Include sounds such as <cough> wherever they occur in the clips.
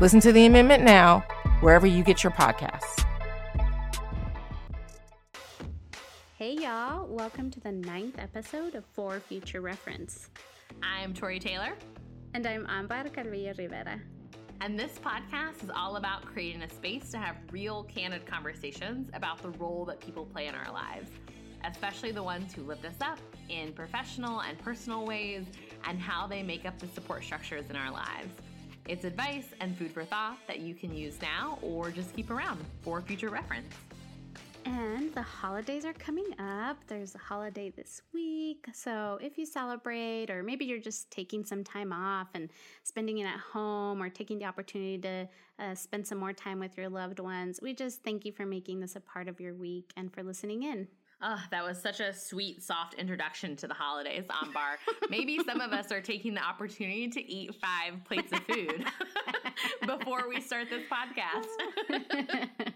Listen to the amendment now, wherever you get your podcasts. Hey, y'all. Welcome to the ninth episode of For Future Reference. I'm Tori Taylor. And I'm Ambar Carvillo Rivera. And this podcast is all about creating a space to have real, candid conversations about the role that people play in our lives, especially the ones who lift us up in professional and personal ways, and how they make up the support structures in our lives. It's advice and food for thought that you can use now or just keep around for future reference. And the holidays are coming up. There's a holiday this week. So if you celebrate, or maybe you're just taking some time off and spending it at home, or taking the opportunity to uh, spend some more time with your loved ones, we just thank you for making this a part of your week and for listening in. Oh, that was such a sweet, soft introduction to the holidays, Ambar. <laughs> Maybe some of us are taking the opportunity to eat five plates of food <laughs> before we start this podcast. <laughs>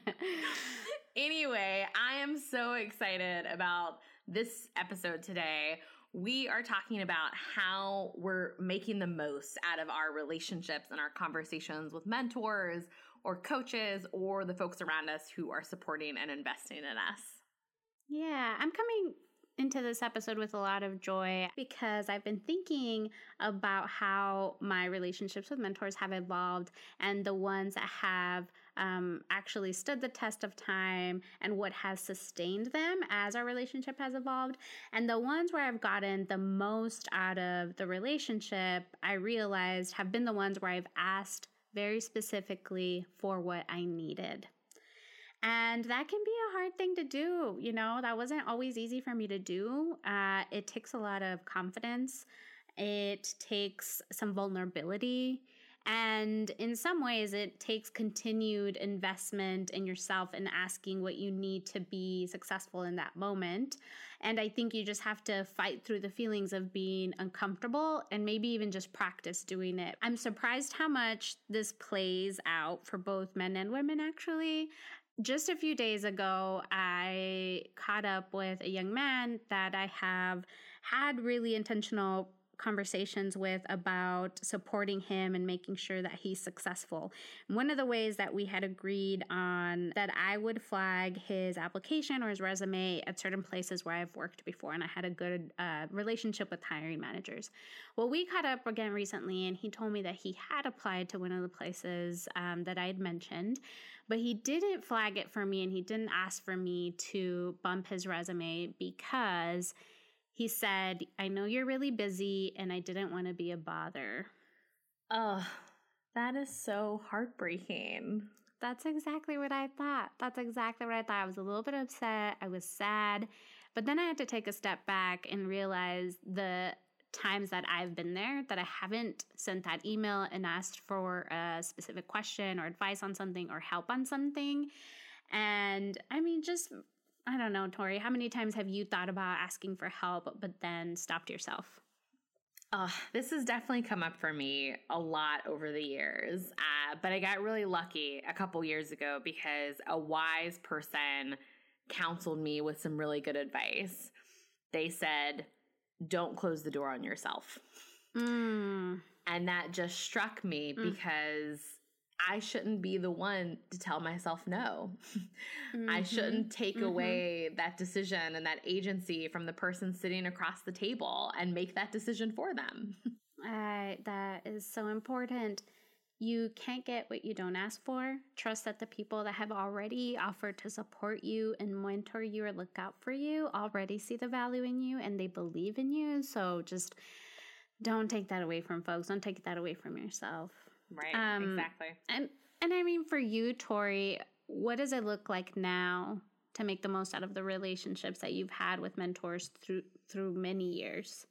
anyway, I am so excited about this episode today. We are talking about how we're making the most out of our relationships and our conversations with mentors or coaches or the folks around us who are supporting and investing in us. Yeah, I'm coming into this episode with a lot of joy because I've been thinking about how my relationships with mentors have evolved and the ones that have um, actually stood the test of time and what has sustained them as our relationship has evolved. And the ones where I've gotten the most out of the relationship, I realized have been the ones where I've asked very specifically for what I needed. And that can be a hard thing to do. You know, that wasn't always easy for me to do. Uh, it takes a lot of confidence, it takes some vulnerability. And in some ways, it takes continued investment in yourself and asking what you need to be successful in that moment. And I think you just have to fight through the feelings of being uncomfortable and maybe even just practice doing it. I'm surprised how much this plays out for both men and women, actually just a few days ago, I caught up with a young man that I have had really intentional conversations with about supporting him and making sure that he's successful. One of the ways that we had agreed on that I would flag his application or his resume at certain places where I've worked before and I had a good uh, relationship with hiring managers. Well, we caught up again recently and he told me that he had applied to one of the places um, that I had mentioned but he didn't flag it for me and he didn't ask for me to bump his resume because he said, I know you're really busy and I didn't want to be a bother. Oh, that is so heartbreaking. That's exactly what I thought. That's exactly what I thought. I was a little bit upset. I was sad. But then I had to take a step back and realize the times that I've been there that I haven't sent that email and asked for a specific question or advice on something or help on something. And I mean, just, I don't know, Tori, how many times have you thought about asking for help but then stopped yourself? Uh, this has definitely come up for me a lot over the years. Uh, but I got really lucky a couple years ago because a wise person counseled me with some really good advice. They said, don't close the door on yourself. Mm. And that just struck me mm. because I shouldn't be the one to tell myself no. <laughs> Mm-hmm. I shouldn't take mm-hmm. away that decision and that agency from the person sitting across the table and make that decision for them. <laughs> Uh, that is so important. You can't get what you don't ask for. Trust that the people that have already offered to support you and mentor you or look out for you already see the value in you and they believe in you. So just don't take that away from folks. Don't take that away from yourself. Right. Um, exactly. And and I mean for you, Tori, what does it look like now to make the most out of the relationships that you've had with mentors through through many years?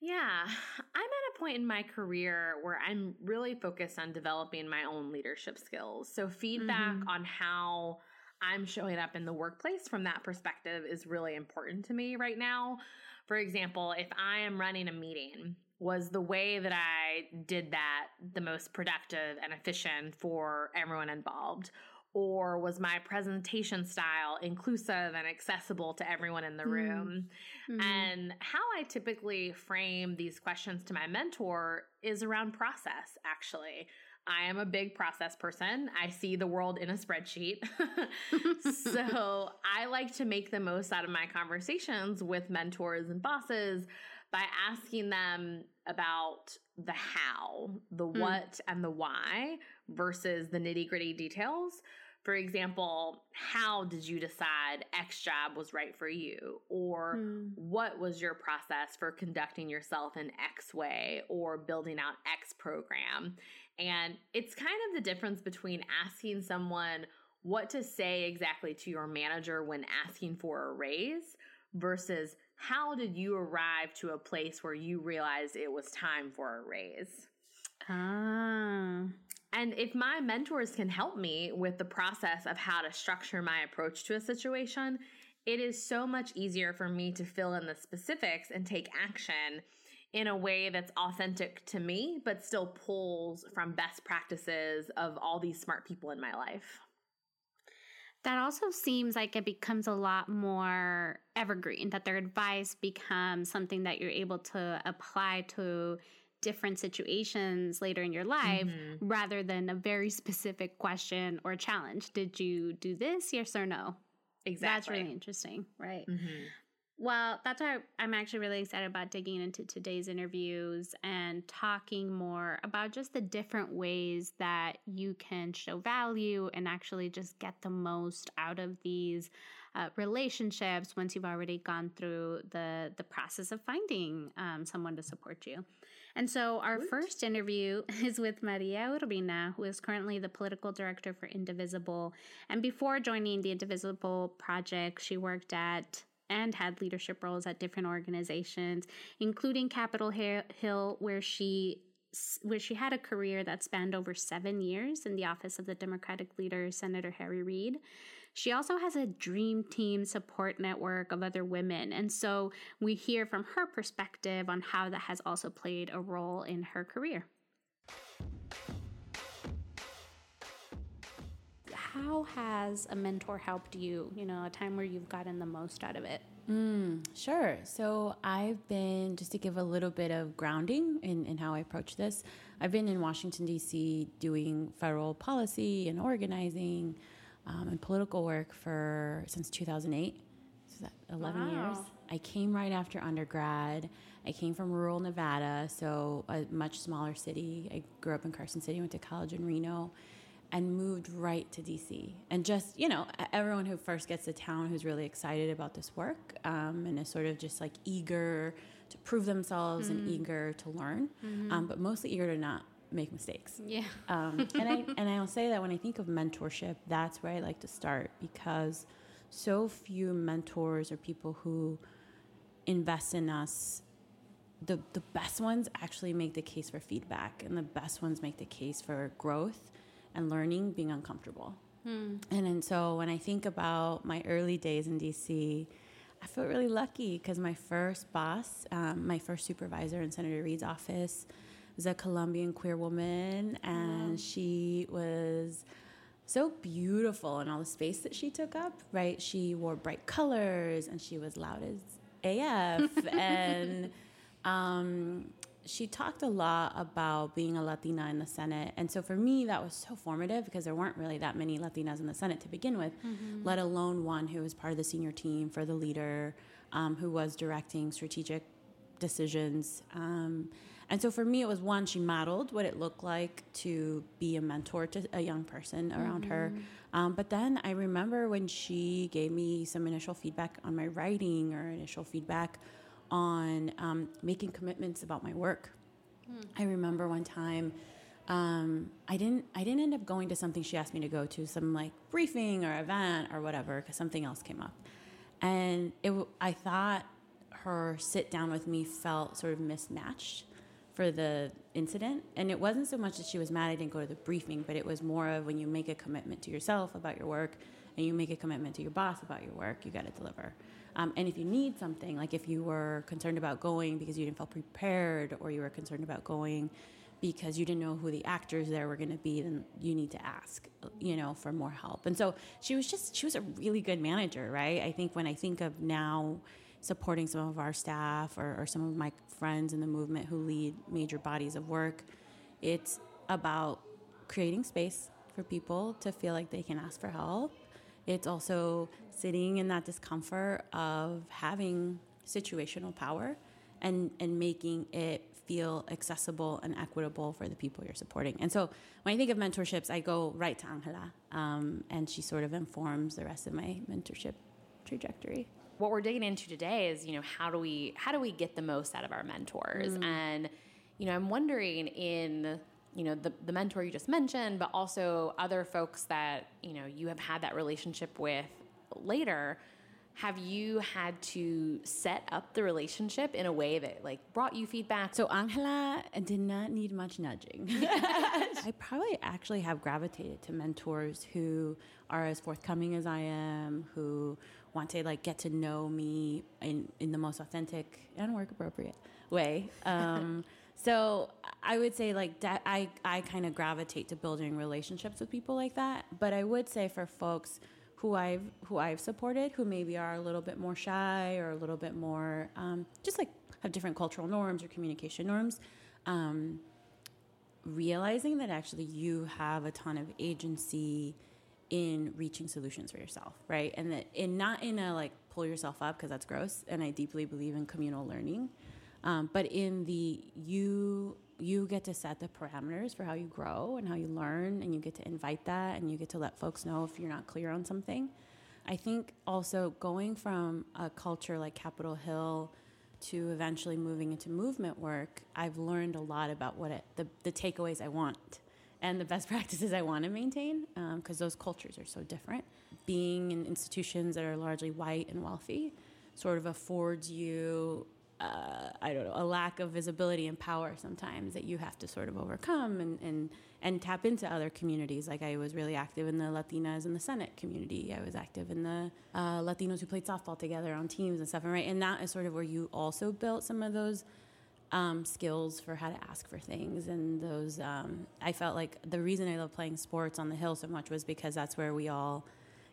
Yeah, I'm point in my career where I'm really focused on developing my own leadership skills. So, feedback mm-hmm. on how I'm showing up in the workplace from that perspective is really important to me right now. For example, if I am running a meeting, was the way that I did that the most productive and efficient for everyone involved? Or was my presentation style inclusive and accessible to everyone in the hmm. room? Mm-hmm. And how I typically frame these questions to my mentor is around process, actually. I am a big process person. I see the world in a spreadsheet. <laughs> so <laughs> I like to make the most out of my conversations with mentors and bosses by asking them about the how, the mm. what, and the why versus the nitty gritty details. For example, how did you decide X job was right for you? Or mm. what was your process for conducting yourself in X way or building out X program? And it's kind of the difference between asking someone what to say exactly to your manager when asking for a raise versus how did you arrive to a place where you realized it was time for a raise? Ah. And if my mentors can help me with the process of how to structure my approach to a situation, it is so much easier for me to fill in the specifics and take action in a way that's authentic to me, but still pulls from best practices of all these smart people in my life. That also seems like it becomes a lot more evergreen, that their advice becomes something that you're able to apply to different situations later in your life mm-hmm. rather than a very specific question or challenge. Did you do this? Yes or no? Exactly. That's really interesting, right? Mm-hmm. Well, that's why I'm actually really excited about digging into today's interviews and talking more about just the different ways that you can show value and actually just get the most out of these uh, relationships once you've already gone through the the process of finding um, someone to support you. And so our first interview <laughs> is with Maria Urbina, who is currently the political director for Indivisible. And before joining the Indivisible project, she worked at and had leadership roles at different organizations, including Capitol Hill, where she where she had a career that spanned over seven years in the office of the Democratic leader, Senator Harry Reid. She also has a dream team support network of other women. And so we hear from her perspective on how that has also played a role in her career. How has a mentor helped you, you know, a time where you've gotten the most out of it? Mm, sure. So I've been, just to give a little bit of grounding in, in how I approach this, I've been in Washington, D.C. doing federal policy and organizing um, and political work for since 2008. So that 11 wow. years. I came right after undergrad. I came from rural Nevada, so a much smaller city. I grew up in Carson City, went to college in Reno, and moved right to DC. And just, you know, everyone who first gets to town who's really excited about this work um, and is sort of just like eager to prove themselves mm-hmm. and eager to learn, mm-hmm. um, but mostly eager to not make mistakes. Yeah. <laughs> Um, and I and I'll say that when I think of mentorship, that's where I like to start because so few mentors or people who invest in us the the best ones actually make the case for feedback and the best ones make the case for growth and learning being uncomfortable. Hmm. And and so when I think about my early days in DC, I feel really lucky because my first boss, um, my first supervisor in Senator Reid's office, was a Colombian queer woman, and wow. she was so beautiful in all the space that she took up, right? She wore bright colors and she was loud as AF. <laughs> and um, she talked a lot about being a Latina in the Senate. And so for me, that was so formative because there weren't really that many Latinas in the Senate to begin with, mm-hmm. let alone one who was part of the senior team for the leader, um, who was directing strategic decisions. Um, and so for me, it was one, she modeled what it looked like to be a mentor to a young person around mm-hmm. her. Um, but then I remember when she gave me some initial feedback on my writing or initial feedback on um, making commitments about my work. Mm. I remember one time. Um, I didn't. I didn't end up going to something she asked me to go to, some like briefing or event or whatever, because something else came up, and it. I thought her sit down with me felt sort of mismatched for the incident. And it wasn't so much that she was mad I didn't go to the briefing, but it was more of when you make a commitment to yourself about your work and you make a commitment to your boss about your work, you got to deliver. Um, and if you need something, like if you were concerned about going because you didn't feel prepared or you were concerned about going because you didn't know who the actors there were going to be, then you need to ask, you know, for more help. And so she was just, she was a really good manager, right? I think when I think of now supporting some of our staff or, or some of my friends in the movement who lead major bodies of work, it's about creating space for people to feel like they can ask for help. It's also sitting in that discomfort of having situational power and, and making it feel accessible and equitable for the people you're supporting. And so when I think of mentorships, I go right to Angela, um, and she sort of informs the rest of my mentorship trajectory. What we're digging into today is, you know, how do we how do we get the most out of our mentors? Mm. And you know, I'm wondering in you know the, the mentor you just mentioned, but also other folks that you know you have had that relationship with later have you had to set up the relationship in a way that like brought you feedback? So Angela did not need much nudging. <laughs> I probably actually have gravitated to mentors who are as forthcoming as I am, who want to like get to know me in in the most authentic and work appropriate way. Um, <laughs> so I would say like that I I kind of gravitate to building relationships with people like that. But I would say for folks who I've who I've supported who maybe are a little bit more shy or a little bit more um, just like have different cultural norms or communication norms. Um, realizing that actually you have a ton of agency in reaching solutions for yourself, right? And that in not in a like pull yourself up because that's gross. And I deeply believe in communal learning, um, but in the you you get to set the parameters for how you grow and how you learn, and you get to invite that, and you get to let folks know if you're not clear on something. I think also going from a culture like Capitol Hill to eventually moving into movement work, I've learned a lot about what it, the, the takeaways I want and the best <laughs> practices I want to maintain because um, those cultures are so different. Being in institutions that are largely white and wealthy sort of affords you uh, I don't know, a lack of visibility and power sometimes that you have to sort of overcome and, and, and tap into other communities. Like I was really active in the Latinas in the Senate community. I was active in the uh, Latinos who played softball together on teams and stuff. And right, and that is sort of where you also built some of those um, skills for how to ask for things. And those, um, I felt like the reason I love playing sports on the hill so much was because that's where we all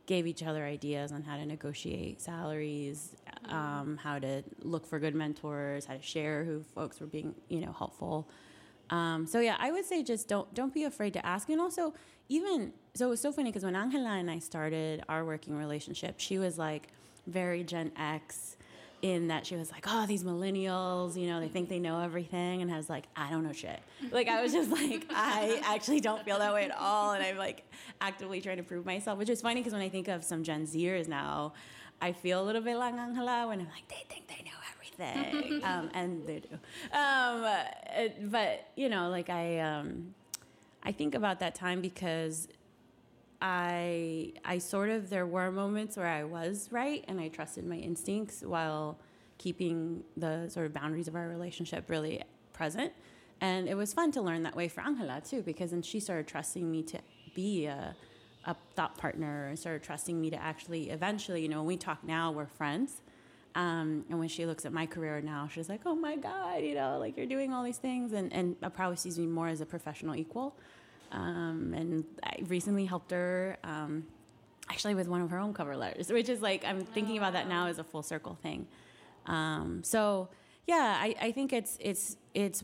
gave each other ideas on how to negotiate salaries, um, how to look for good mentors, how to share who folks were being, you know, helpful. Um, so yeah, I would say just don't don't be afraid to ask, and also even so it was so funny because when Angela and I started our working relationship, she was like very Gen X in that she was like, oh, these millennials, you know, they think they know everything. And I was like, I don't know shit. Like, I was just like, <laughs> I actually don't feel that way at all. And I'm like actively trying to prove myself, which is funny because when I think of some Gen Zers now, I feel a little bit like Angela when I'm like, they think they know everything. <laughs> um, and they do. Um, but, you know, like I, um, I think about that time because I I sort of there were moments where I was right and I trusted my instincts while keeping the sort of boundaries of our relationship really present. And it was fun to learn that way for Angela too, because then she started trusting me to be a, a thought partner and started trusting me to actually eventually, you know, when we talk now, we're friends. Um, and when she looks at my career now, she's like, oh my God, you know, like you're doing all these things. And, and probably sees me more as a professional equal. Um, and I recently helped her um, actually with one of her own cover letters, which is like, I'm thinking about that now as a full circle thing. Um, so yeah, I, I think it's, it's, it's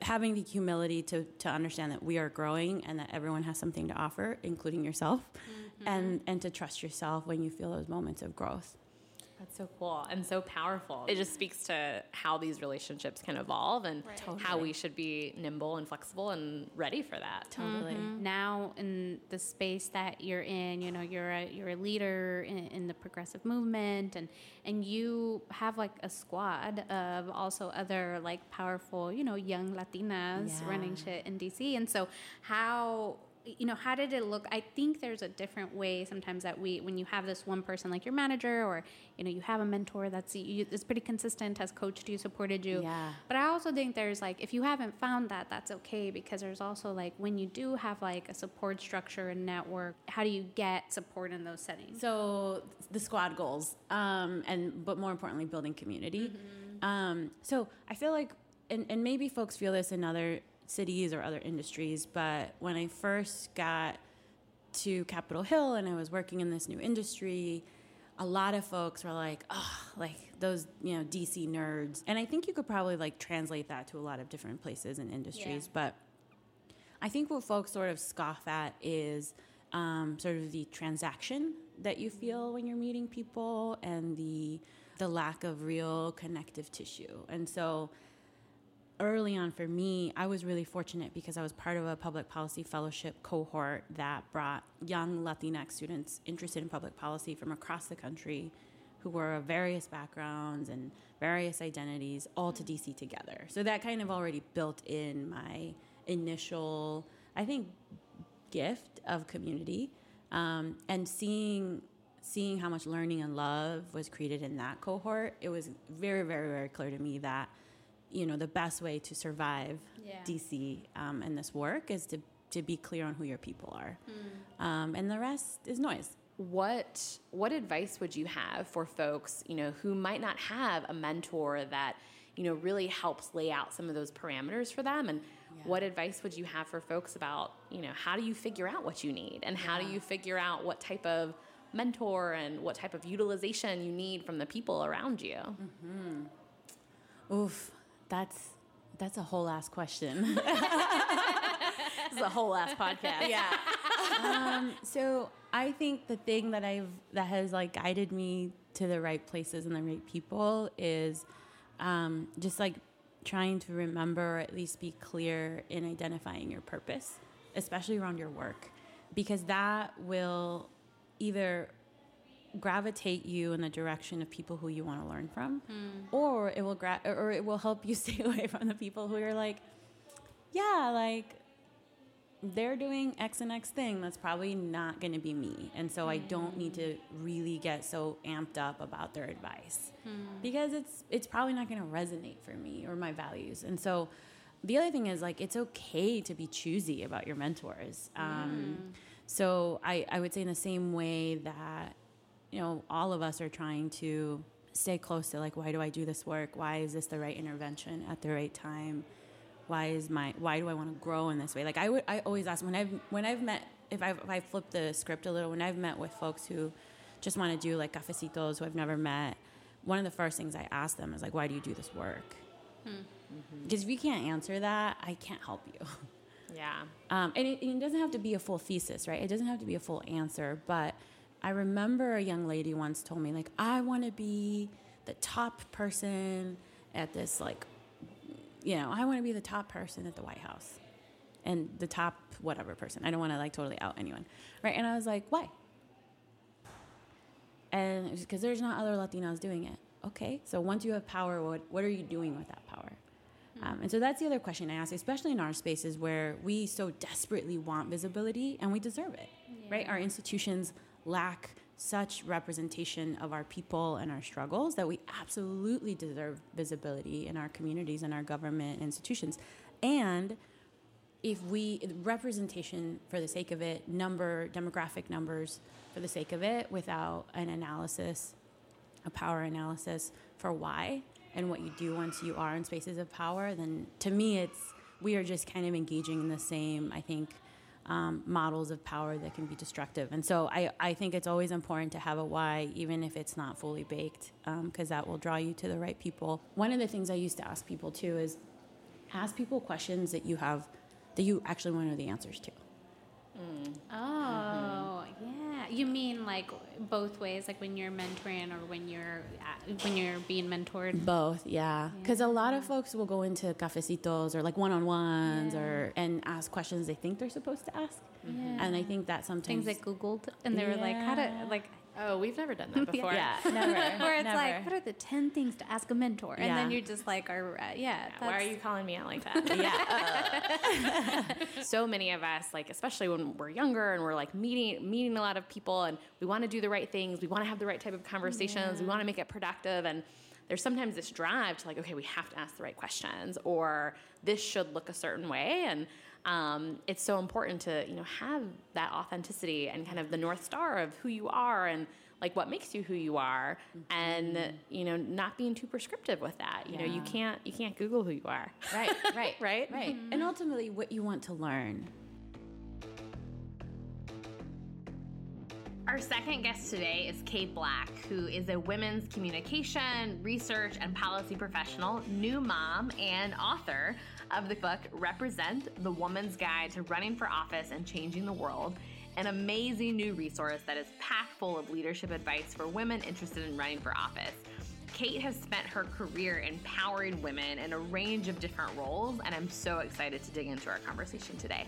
having the humility to, to understand that we are growing and that everyone has something to offer, including yourself, mm-hmm. and, and to trust yourself when you feel those moments of growth. That's so cool and so powerful. It just speaks to how these relationships can evolve and right. totally. how we should be nimble and flexible and ready for that. Totally. Mm-hmm. Now, in the space that you're in, you know, you're a you're a leader in, in, the progressive movement, and and you have like a squad of also other like powerful, you know, young Latinas yeah. running shit in DC. And so, how you know how did it look i think there's a different way sometimes that we when you have this one person like your manager or you know you have a mentor that's you, it's pretty consistent has coached you supported you Yeah. but i also think there's like if you haven't found that that's okay because there's also like when you do have like a support structure and network how do you get support in those settings So the squad goals, um, and but more importantly, building community. Um, so I feel like, and, and maybe folks feel this in other cities or other industries, but when I first got to Capitol Hill and I was working in this new industry, a lot of folks were like, oh, like those, you know, DC nerds. And I think you could probably like translate that to a lot of different places and industries. But I think what folks sort of scoff at is um, sort of the transaction that you feel when you're meeting people and the the lack of real connective tissue. And so early on for me, I was really fortunate because I was part of a public policy fellowship cohort that brought young Latinx students interested in public policy from across the country who were of various backgrounds and various identities all to DC together. So that kind of already built in my initial, I think, gift of community. Um, and seeing seeing how much learning and love was created in that cohort, it was very, very, very clear to me that you know the best way to survive Yeah. DC um, and this work is to to be clear on who your people are, um, and the rest is noise. what what advice would you have for folks you know who might not have a mentor that you know really helps lay out some of those parameters for them? And what advice would you have for folks about you know how do you figure out what you need? And how do you figure out what type of mentor and what type of utilization you need from the people around you? Oof, that's that's a whole ass question. <laughs> this is a whole ass podcast yeah um, so I think the thing that I've that has like guided me to the right places and the right people is um, just like trying to remember or at least be clear in identifying your purpose, especially around your work, because that will either gravitate you in the direction of people who you want to learn from, hmm. or it will gra- or it will help you <laughs> stay away from the people who are like, yeah, like they're doing X and X thing that's probably not going to be me. And so I don't need to hmm. really get so amped up about their advice hmm. because it's it's probably not going to resonate for me or my values. And so the other thing is like it's okay to be choosy about your mentors. Um, So I, I would say in the same way that you know all of us are trying to stay close to like why do I do this work? Why is this the right intervention at the right time? why is my why do I want to grow in this way? Like I would I always ask when I've when I've met if I've if I flip the script a little when I've met with folks who just want to do like cafecitos who I've never met, one of the first things I ask them is like why do you do this work? Because if you can't answer that, I can't help you. yeah <laughs> Um, and it, it doesn't have to be a full thesis, right? It doesn't have to be a full answer. But I remember a young lady once told me, like, I want to be the top person at this, like, you know, I want to be the top person at the White House and the top whatever person. I don't want to like totally out anyone, right? And I was like, why? And because there's not other Latinos doing it. Okay, so once you have power, what what are you doing with that power? Um, and so that's the other question I ask, especially in our spaces where we so desperately want visibility and we deserve it, right? Our institutions lack such representation of our people and our struggles that we absolutely deserve visibility in our communities and our government institutions. And if we representation for the sake of it, number demographic numbers for the sake of it, without an analysis, a power analysis for why and what you do once you are in spaces of power, then to me, it's we are just kind of engaging in the same, I think, um, models of power that can be destructive. And so I, I think it's always important to have a why, even if it's not fully baked, because that will draw you to the right people. One of the things I used to ask people too is ask people questions that you have that you actually want to know the answers to. Oh, yeah. You mean like both ways, like when you're mentoring or when you're when you're being mentored? Both, yeah. Because a lot of folks will go into cafecitos or like one-on-ones or and ask questions they think they're supposed to ask. Yeah. And I think that sometimes Things that Googled and they were like, how to like Oh, we've never done <laughs> that before. Yeah, <laughs> never. Where it's never. like, what are the 10 things to ask a mentor? And then Yeah. you just like, are, uh, yeah. Why are you calling me out like that? <laughs> yeah. so many of us like especially when we're younger and we're like meeting meeting a lot of people and we want to do the right things we want to have the right type of conversations we want to make it productive and there's sometimes this drive to like okay we have to ask the right questions or this should look a certain way and um, it's so important to you know have that authenticity and kind of the north star of who you are and like what makes you who you are and you know not being too prescriptive with that you know you can't you can't google who you are right, <laughs> right, Right? right. And ultimately, what you want to learn. Our second guest today is Kate Black, who is a women's communication, research, and policy professional, new mom, and author of the book Represent the Woman's Guide to Running for Office and Changing the World, an amazing new resource that is packed full of leadership advice for women interested in running for office. Kate has spent her career empowering women in a range of different roles, and I'm so excited to dig into our conversation today.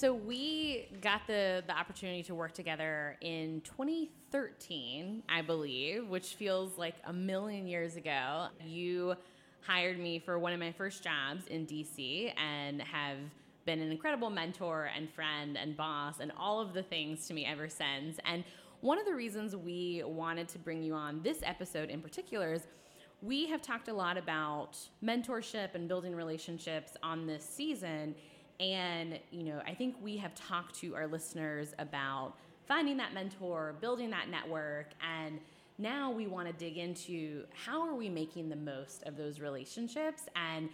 So we got the the opportunity to work together in 2013, I believe, which feels like a million years ago. You hired me for one of my first jobs in DC and have been an incredible mentor and friend and boss and all of the things to me ever since. And one of the reasons we wanted to bring you on this episode in particular is we have talked a lot about mentorship and building relationships on this season. And, you know, I think we have talked to our listeners about finding that mentor, building that network, and now we want to dig into how are we making the most of those relationships and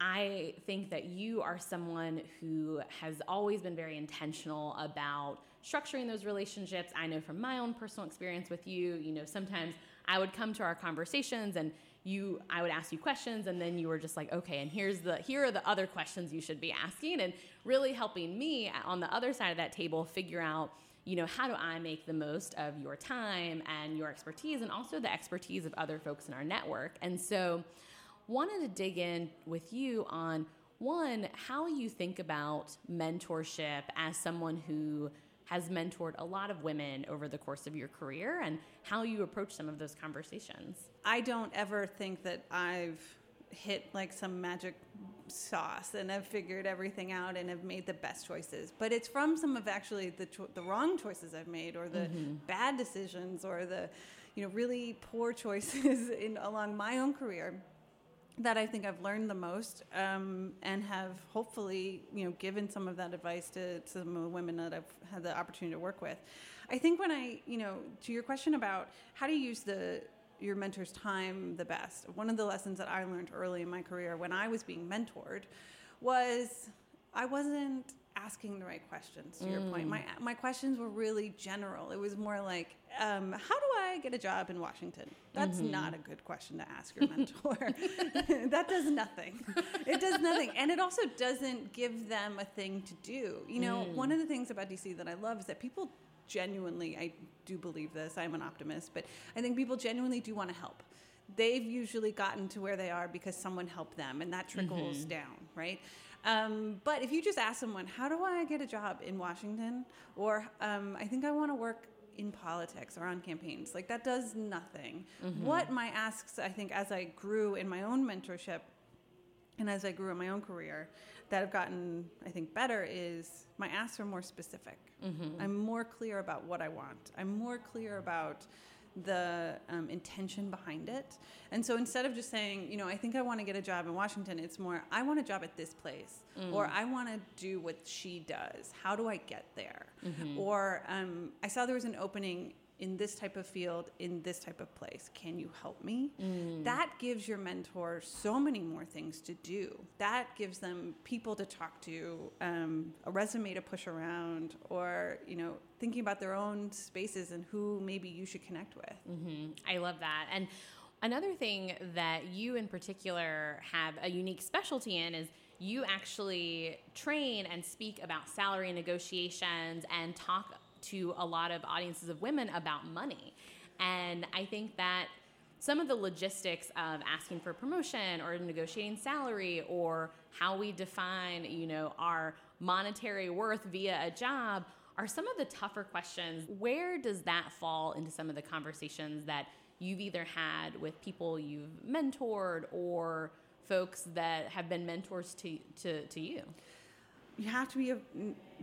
I think that you are someone who has always been very intentional about structuring those relationships. I know from my own personal experience with you, you know, sometimes I would come to our conversations and you I would ask you questions and then you were just like, "Okay, and here's the here are the other questions you should be asking." And really helping me uh, on the other side of that table figure out you know, how do I make the most of your time and your expertise and also the expertise of other folks in our network? And so, wanted to dig in with you on one, how you think about mentorship as someone who has mentored a lot of women over the course of your career and how you approach some of those conversations. I don't ever think that I've hit like some magic sauce and have figured everything out and have made the best choices. But it's from some of actually the cho- the wrong choices I've made or the mm-hmm. bad decisions or the you know really poor <laughs> choices in along my own career that I think I've learned the most um, and have hopefully you know given some of that advice to, to some of the women that I've had the opportunity to work with. I think when I you know to your question about how do you use the your mentor's time the best. One of the lessons that I learned early in my career when I was being mentored was I wasn't asking the right questions to your point. My mm. my questions were really general. It was more like um, how do i get a job in washington? That's mm-hmm. not a good question to ask your mentor. <laughs> That does nothing. It does nothing. And it also doesn't give them a thing to do. You know one of the things about dc that i love is that people genuinely i do believe this i'm an optimist but i think people genuinely do want to help. They've usually gotten to where they are because someone helped them and that trickles mm-hmm. down right um, but if you just ask someone how do i get a job in washington or um, i think i want to work in politics or on campaigns like that does nothing what my asks i think as i grew in my own mentorship and as I grew in my own career, that have gotten, I think, better is my asks are more specific. I'm more clear about what I want. I'm more clear about the um, intention behind it. And so instead of just saying, you know, I think I want to get a job in Washington, it's more, I want a job at this place, or I want to do what she does. How do I get there? Or um, I saw there was an opening in this type of field, in this type of place. Can you help me? That gives your mentor so many more things to do. That gives them people to talk to, um, a resume to push around, or you know, thinking about their own spaces and who maybe you should connect with. Mm-hmm. I love that. And another thing that you in particular have a unique specialty in is you actually train and speak about salary negotiations and talk to a lot of audiences of women about money. And I think that some of the logistics of asking for promotion or negotiating salary or how we define, you know, our monetary worth via a job are some of the tougher questions. Where does that fall into some of the conversations that you've either had with people you've mentored or folks that have been mentors to, to, to you? You have to be uh,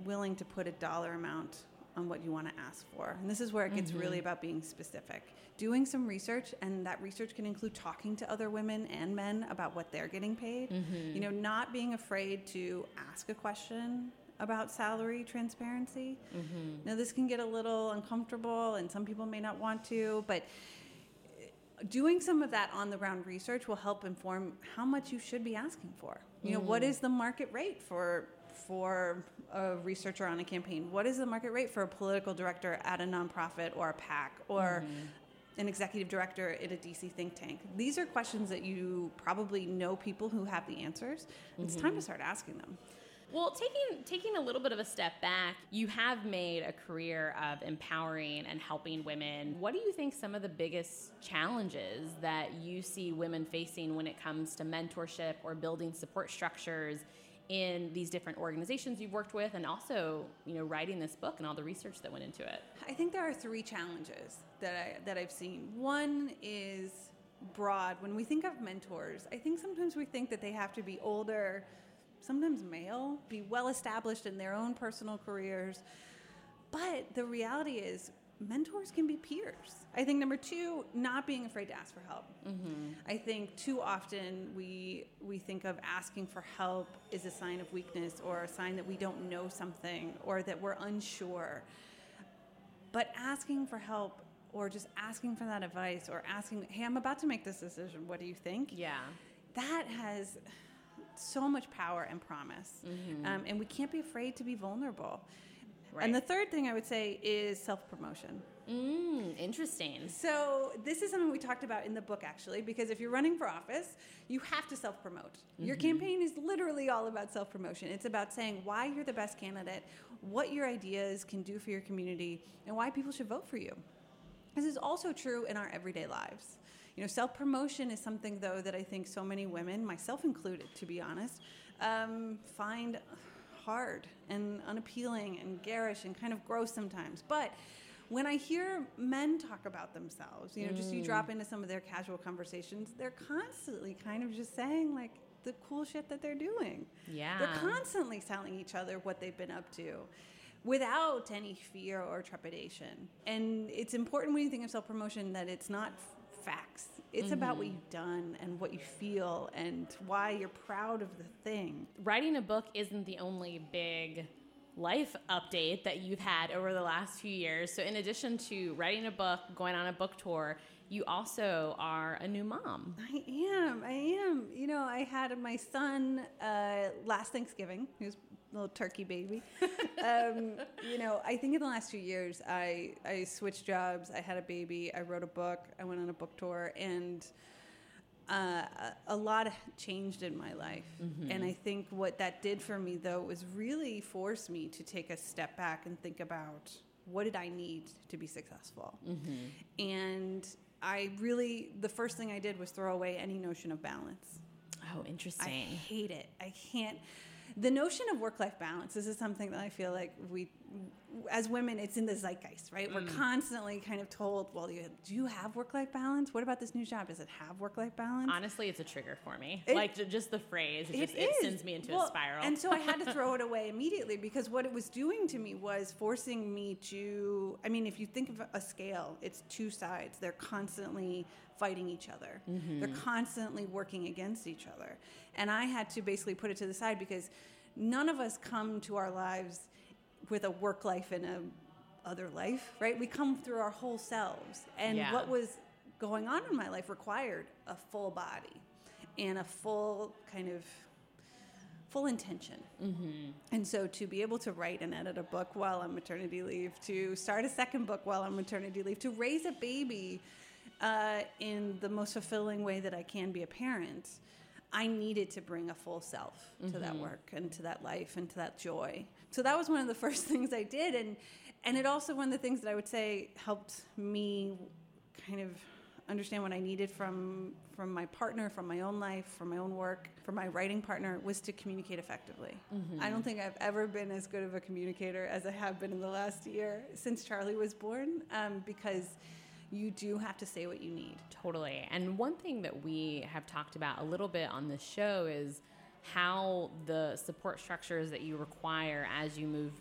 willing to put a dollar amount on what you want to ask for. And this is where it gets mm-hmm. really about being specific. Doing some research, and that research can include talking to other women and men about what they're getting paid. Mm-hmm. You know, not being afraid to ask a question about salary transparency. Mm-hmm. Now, this can get a little uncomfortable, and some people may not want to, but uh, doing some of that on the ground research will help inform how much you should be asking for. You know, what is the market rate for for a researcher on a campaign? What is the market rate for a political director at a nonprofit or a PAC or mm-hmm. an executive director at a DC think tank? These are questions that you probably know people who have the answers. It's time to mm-hmm. start asking them. Well, taking taking a little bit of a step back, you have made a career of empowering and helping women. What do you think some of the biggest challenges that you see women facing when it comes to mentorship or building support structures in these different organizations you've worked with and also, you know, writing this book and all the research that went into it? I think there are three challenges that I that I've seen. One is broad. When we think of mentors, I think sometimes we think that they have to be older, sometimes male, be well established in their own personal careers. But the reality is mentors can be peers. I think number 2, not being afraid to ask for help. I think too often we we think of asking for help is a sign of weakness or a sign that we don't know something or that we're unsure. But asking for help or just asking for that advice or asking, hey, I'm about to make this decision. What do you think? Yeah. That has so much power and promise. Um, and we can't be afraid to be vulnerable. And the third thing I would say is self promotion. Mm, interesting. So this is something we talked about in the book actually, because if you're running for office, you have to self-promote. Your campaign is literally all about self-promotion. It's about saying why you're the best candidate, what your ideas can do for your community, and why people should vote for you. This is also true in our everyday lives. You know, self-promotion is something though that I think so many women, myself included, to be honest, um, find hard and unappealing and garish and kind of gross sometimes. But when I hear men talk about themselves, you know, just you mm. drop into some of their casual conversations, they're constantly kind of just saying like the cool shit that they're doing. Yeah. They're constantly telling each other what they've been up to without any fear or trepidation. And it's important when you think of self promotion that it's not facts. It's about what you've done and what you feel and why you're proud of the thing. writing a book isn't the only big life update that you've had over the last few years. So, in addition to writing a book, going on a book tour, you also are a new mom. I am. I am. You know, I had my son uh, last Thanksgiving. He was little turkey baby. um, you know, I think in the last few years, I I switched jobs. I had a baby. I wrote a book. I went on a book tour, and uh, a- a lot changed in my life. And I think what that did for me, though, was really force me to take a step back and think about what did I need to be successful. And I really, the first thing I did was throw away any notion of balance. Oh, interesting. I hate it. I can't. The notion of work life balance, this is something that I feel like we, as women, it's in the zeitgeist, right? We're mm. constantly kind of told, well, you, do you have work life balance? What about this new job? Does it have work life balance? Honestly, it's a trigger for me. It- like just the phrase, it, just, It it is. sends me into Well, a spiral. And so I had to <laughs> throw it away immediately because what it was doing to me was forcing me to. I mean, if you think of a scale, it's two sides. They're constantly fighting each other, mm-hmm. they're constantly working against each other. And I had to basically put it to the side because none of us come to our lives with a work life and a other life, right? We come through our whole selves. And Yeah. what was going on in my life required a full body and a full kind of full intention. Mm-hmm. And so to be able to write and edit a book while on maternity leave, to start a second book while on maternity leave, to raise a baby uh, in the most fulfilling way that I can be a parent, I needed to bring a full self to that work and to that life and to that joy. So that was one of the <laughs> first things I did, and and it also one of the things that I would say helped me kind of understand what I needed from from my partner, from my own life, from my own work, from my writing partner was to communicate effectively. I don't think I've ever been as good of a communicator as I have been in the last year since Charlie was born, um, because you do have to say what you need. Totally. And one thing that we have talked about a little bit on this show is how the support structures that you require as you move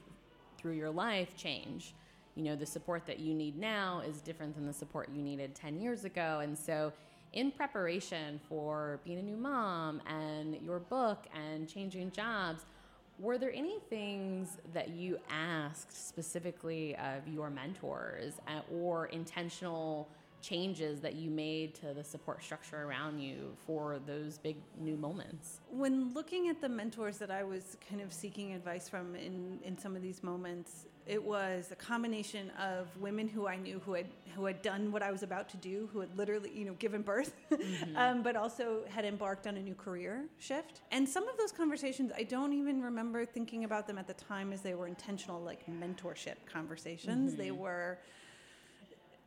through your life change. You know, the support that you need now is different than the support you needed 10 years ago. And so, in preparation for being a new mom and your book and changing jobs, were there any things that you asked specifically of your mentors uh, or intentional changes that you made to the support structure around you for those big new moments? When looking at the mentors that I was kind of seeking advice from in, in some of these moments, it was a combination of women who I knew who had who had done what I was about to do, who had literally, you know, given birth, <laughs> mm-hmm. um, but also had embarked on a new career shift. And some of those conversations, I don't even remember thinking about them at the time as they were intentional, like mentorship conversations. Mm-hmm. They were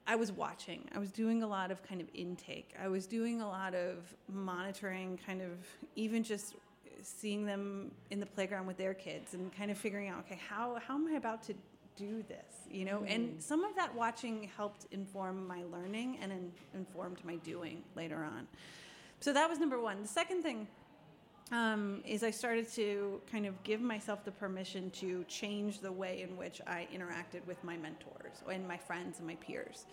I was watching. I was doing a lot of kind of intake. I was doing a lot of monitoring, kind of even just seeing them in the playground with their kids and kind of figuring out, okay, how, how am I about to do this? You know, mm. and some of that watching helped inform my learning and in, informed my doing later on. So that was number one. The second thing um, is I started to kind of give myself the permission to change the way in which I interacted with my mentors and my friends and my peers.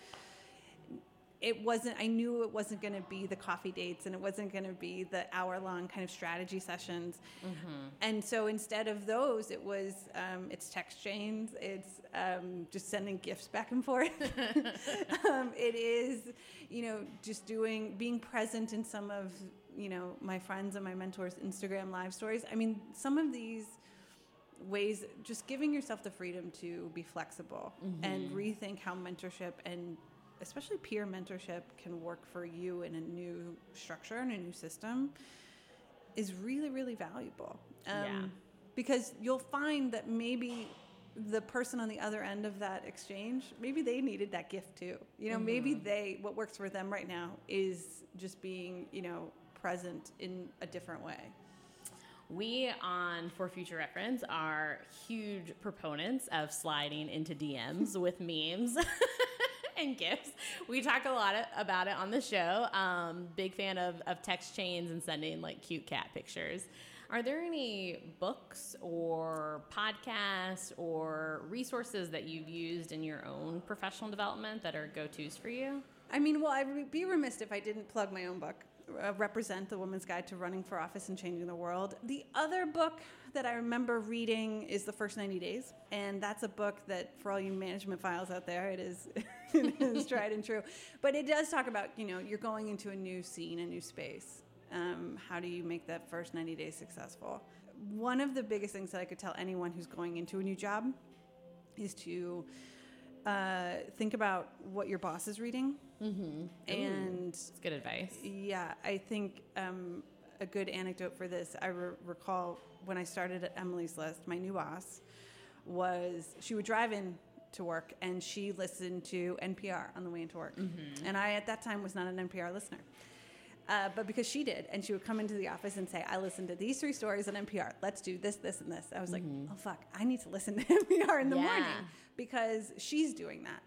It wasn't, I knew it wasn't going to be the coffee dates and it wasn't going to be the hour long kind of strategy sessions. Mm-hmm. And so instead of those, it was, um, it's text chains, it's um, just sending gifts back and forth. <laughs> Um, it is, you know, just doing, being present in some of you know my friends and my mentors Instagram live stories. I mean, some of these ways just giving yourself the freedom to be flexible mm-hmm. and rethink how mentorship and especially peer mentorship can work for you in a new structure and a new system is really really valuable um, yeah. because you'll find that maybe the person on the other end of that exchange maybe they needed that gift too you know mm-hmm. maybe they what works for them right now is just being you know present in a different way. We on For Future Reference are huge proponents of sliding into DMs <laughs> with memes. <laughs> <laughs> and gifts. We talk a lot about it on the show. Um, big fan of, of text chains and sending like cute cat pictures. Are there any books or podcasts or resources that you've used in your own professional development that are go tos for you? I mean, well, I'd be remiss if I didn't plug my own book uh, represent the Woman's Guide to Running for Office and Changing the World. The other book that I remember reading is The First 90 Days, and that's a book that, for all you management files out there, it is, <laughs> it is tried and true. But it does talk about, you know, you're going into a new scene, a new space. Um, how do you make that first 90 days successful? One of the biggest things that I could tell anyone who's going into a new job is to uh, think about what your boss is reading. Mm-hmm. And it's good advice. Yeah, I think um, a good anecdote for this. I re- recall when I started at Emily's List, my new boss was she would drive in to work and she listened to NPR on the way into work. Mm-hmm. And I, at that time, was not an NPR listener. Uh, but because she did, and she would come into the office and say, I listened to these three stories on NPR. Let's do this, this, and this. I was mm-hmm. like, oh, fuck, I need to listen to <laughs> NPR in the yeah. morning because she's doing that.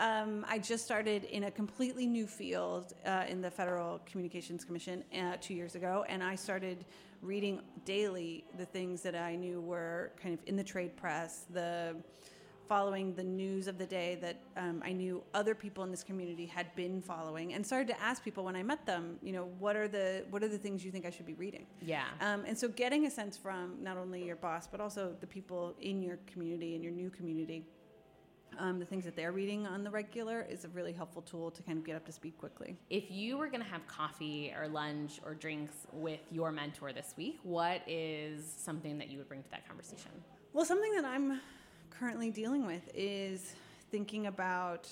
Um, I just started in a completely new field uh, in the Federal Communications Commission uh, two years ago, and I started reading daily the things that I knew were kind of in the trade press, the following the news of the day that um, I knew other people in this community had been following, and started to ask people when I met them, you know, what are the what are the things you think I should be reading? Yeah. Um, and so getting a sense from not only your boss but also the people in your community and your new community um, the things that they're reading on the regular is a really helpful tool to kind of get up to speed quickly. If you were going to have coffee or lunch or drinks with your mentor this week, what is something that you would bring to that conversation? Well, something that I'm currently dealing with is thinking about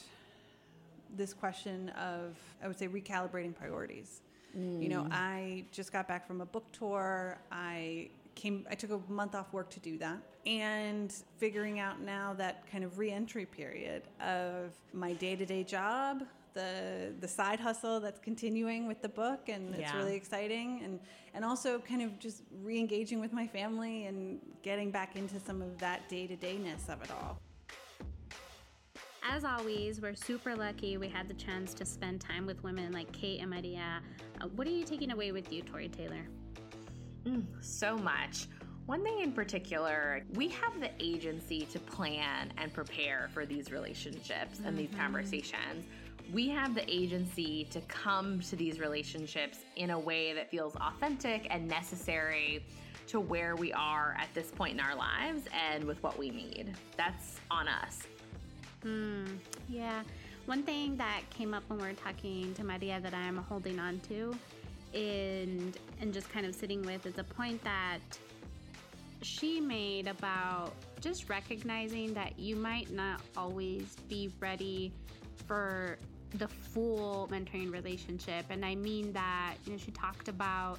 this question of, I would say, recalibrating priorities. Mm. You know, mm. I just got back from a book tour. I came I took a month off work to do that and figuring out now that kind of reentry period of my day-to-day job, the the side hustle that's continuing with the book, and it's really exciting. And and also kind of just re-engaging with my family and getting back into some of that day to dayness of it all. As always, we're super lucky we had the chance to spend time with women like Kate and Maria. Uh, what are you taking away with you, Tori Taylor? Mm, so much. One thing in particular, we have the agency to plan and prepare for these relationships and these mm-hmm. conversations. We have the agency to come to these relationships in a way that feels authentic and necessary to where we are at this point in our lives and with what we need. That's on us. Hmm, yeah. One thing that came up when we were talking to Maria that I'm holding on to and and just kind of sitting with is a point that she made about just recognizing that you might not always be ready for the full mentoring relationship. And I mean that, you know, she talked about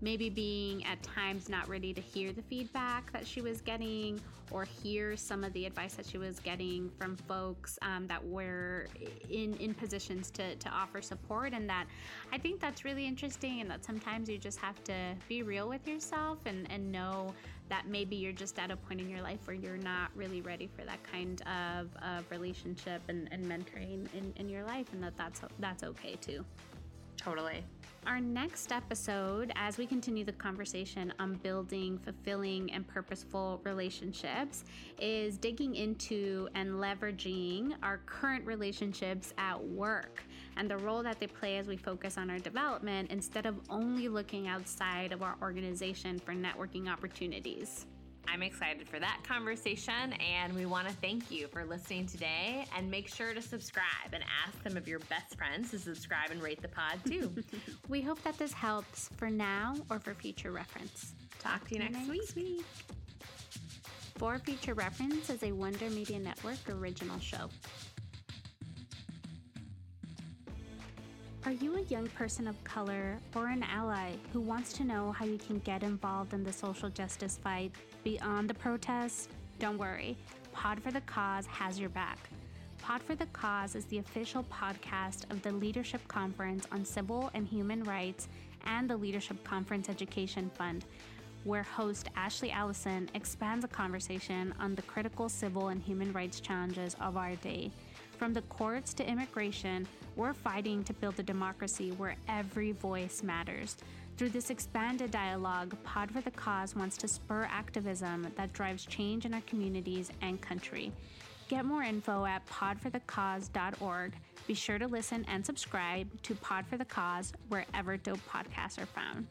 maybe being at times not ready to hear the feedback that she was getting or hear some of the advice that she was getting from folks um, that were in, in positions to, to offer support and that i think that's really interesting and that sometimes you just have to be real with yourself and, and know that maybe you're just at a point in your life where you're not really ready for that kind of, of relationship and, and mentoring in, in your life and that that's, that's okay too Totally. Our next episode, as we continue the conversation on building fulfilling and purposeful relationships, is digging into and leveraging our current relationships at work and the role that they play as we focus on our development instead of only looking outside of our organization for networking opportunities. I'm excited for that conversation, and we want to thank you for listening today. And make sure to subscribe and ask some of your best friends to subscribe and rate the pod too. <laughs> We hope that this helps for now or for future reference. Talk to you next week. For Future Reference is a Wonder Media Network original show. Are you a young person of color or an ally who wants to know how you can get involved in the social justice fight beyond the protests? Don't worry, Pod for the Cause has your back. Pod for the Cause is the official podcast of the Leadership Conference on Civil and Human Rights and the Leadership Conference Education Fund, where host Ashley Allison expands a conversation on the critical civil and human rights challenges of our day. From the courts to immigration, we're fighting to build a democracy where every voice matters. Through this expanded dialogue, Pod for the Cause wants to spur activism that drives change in our communities and country. Get more info at podforthecause.org. Be sure to listen and subscribe to Pod for the Cause wherever dope podcasts are found.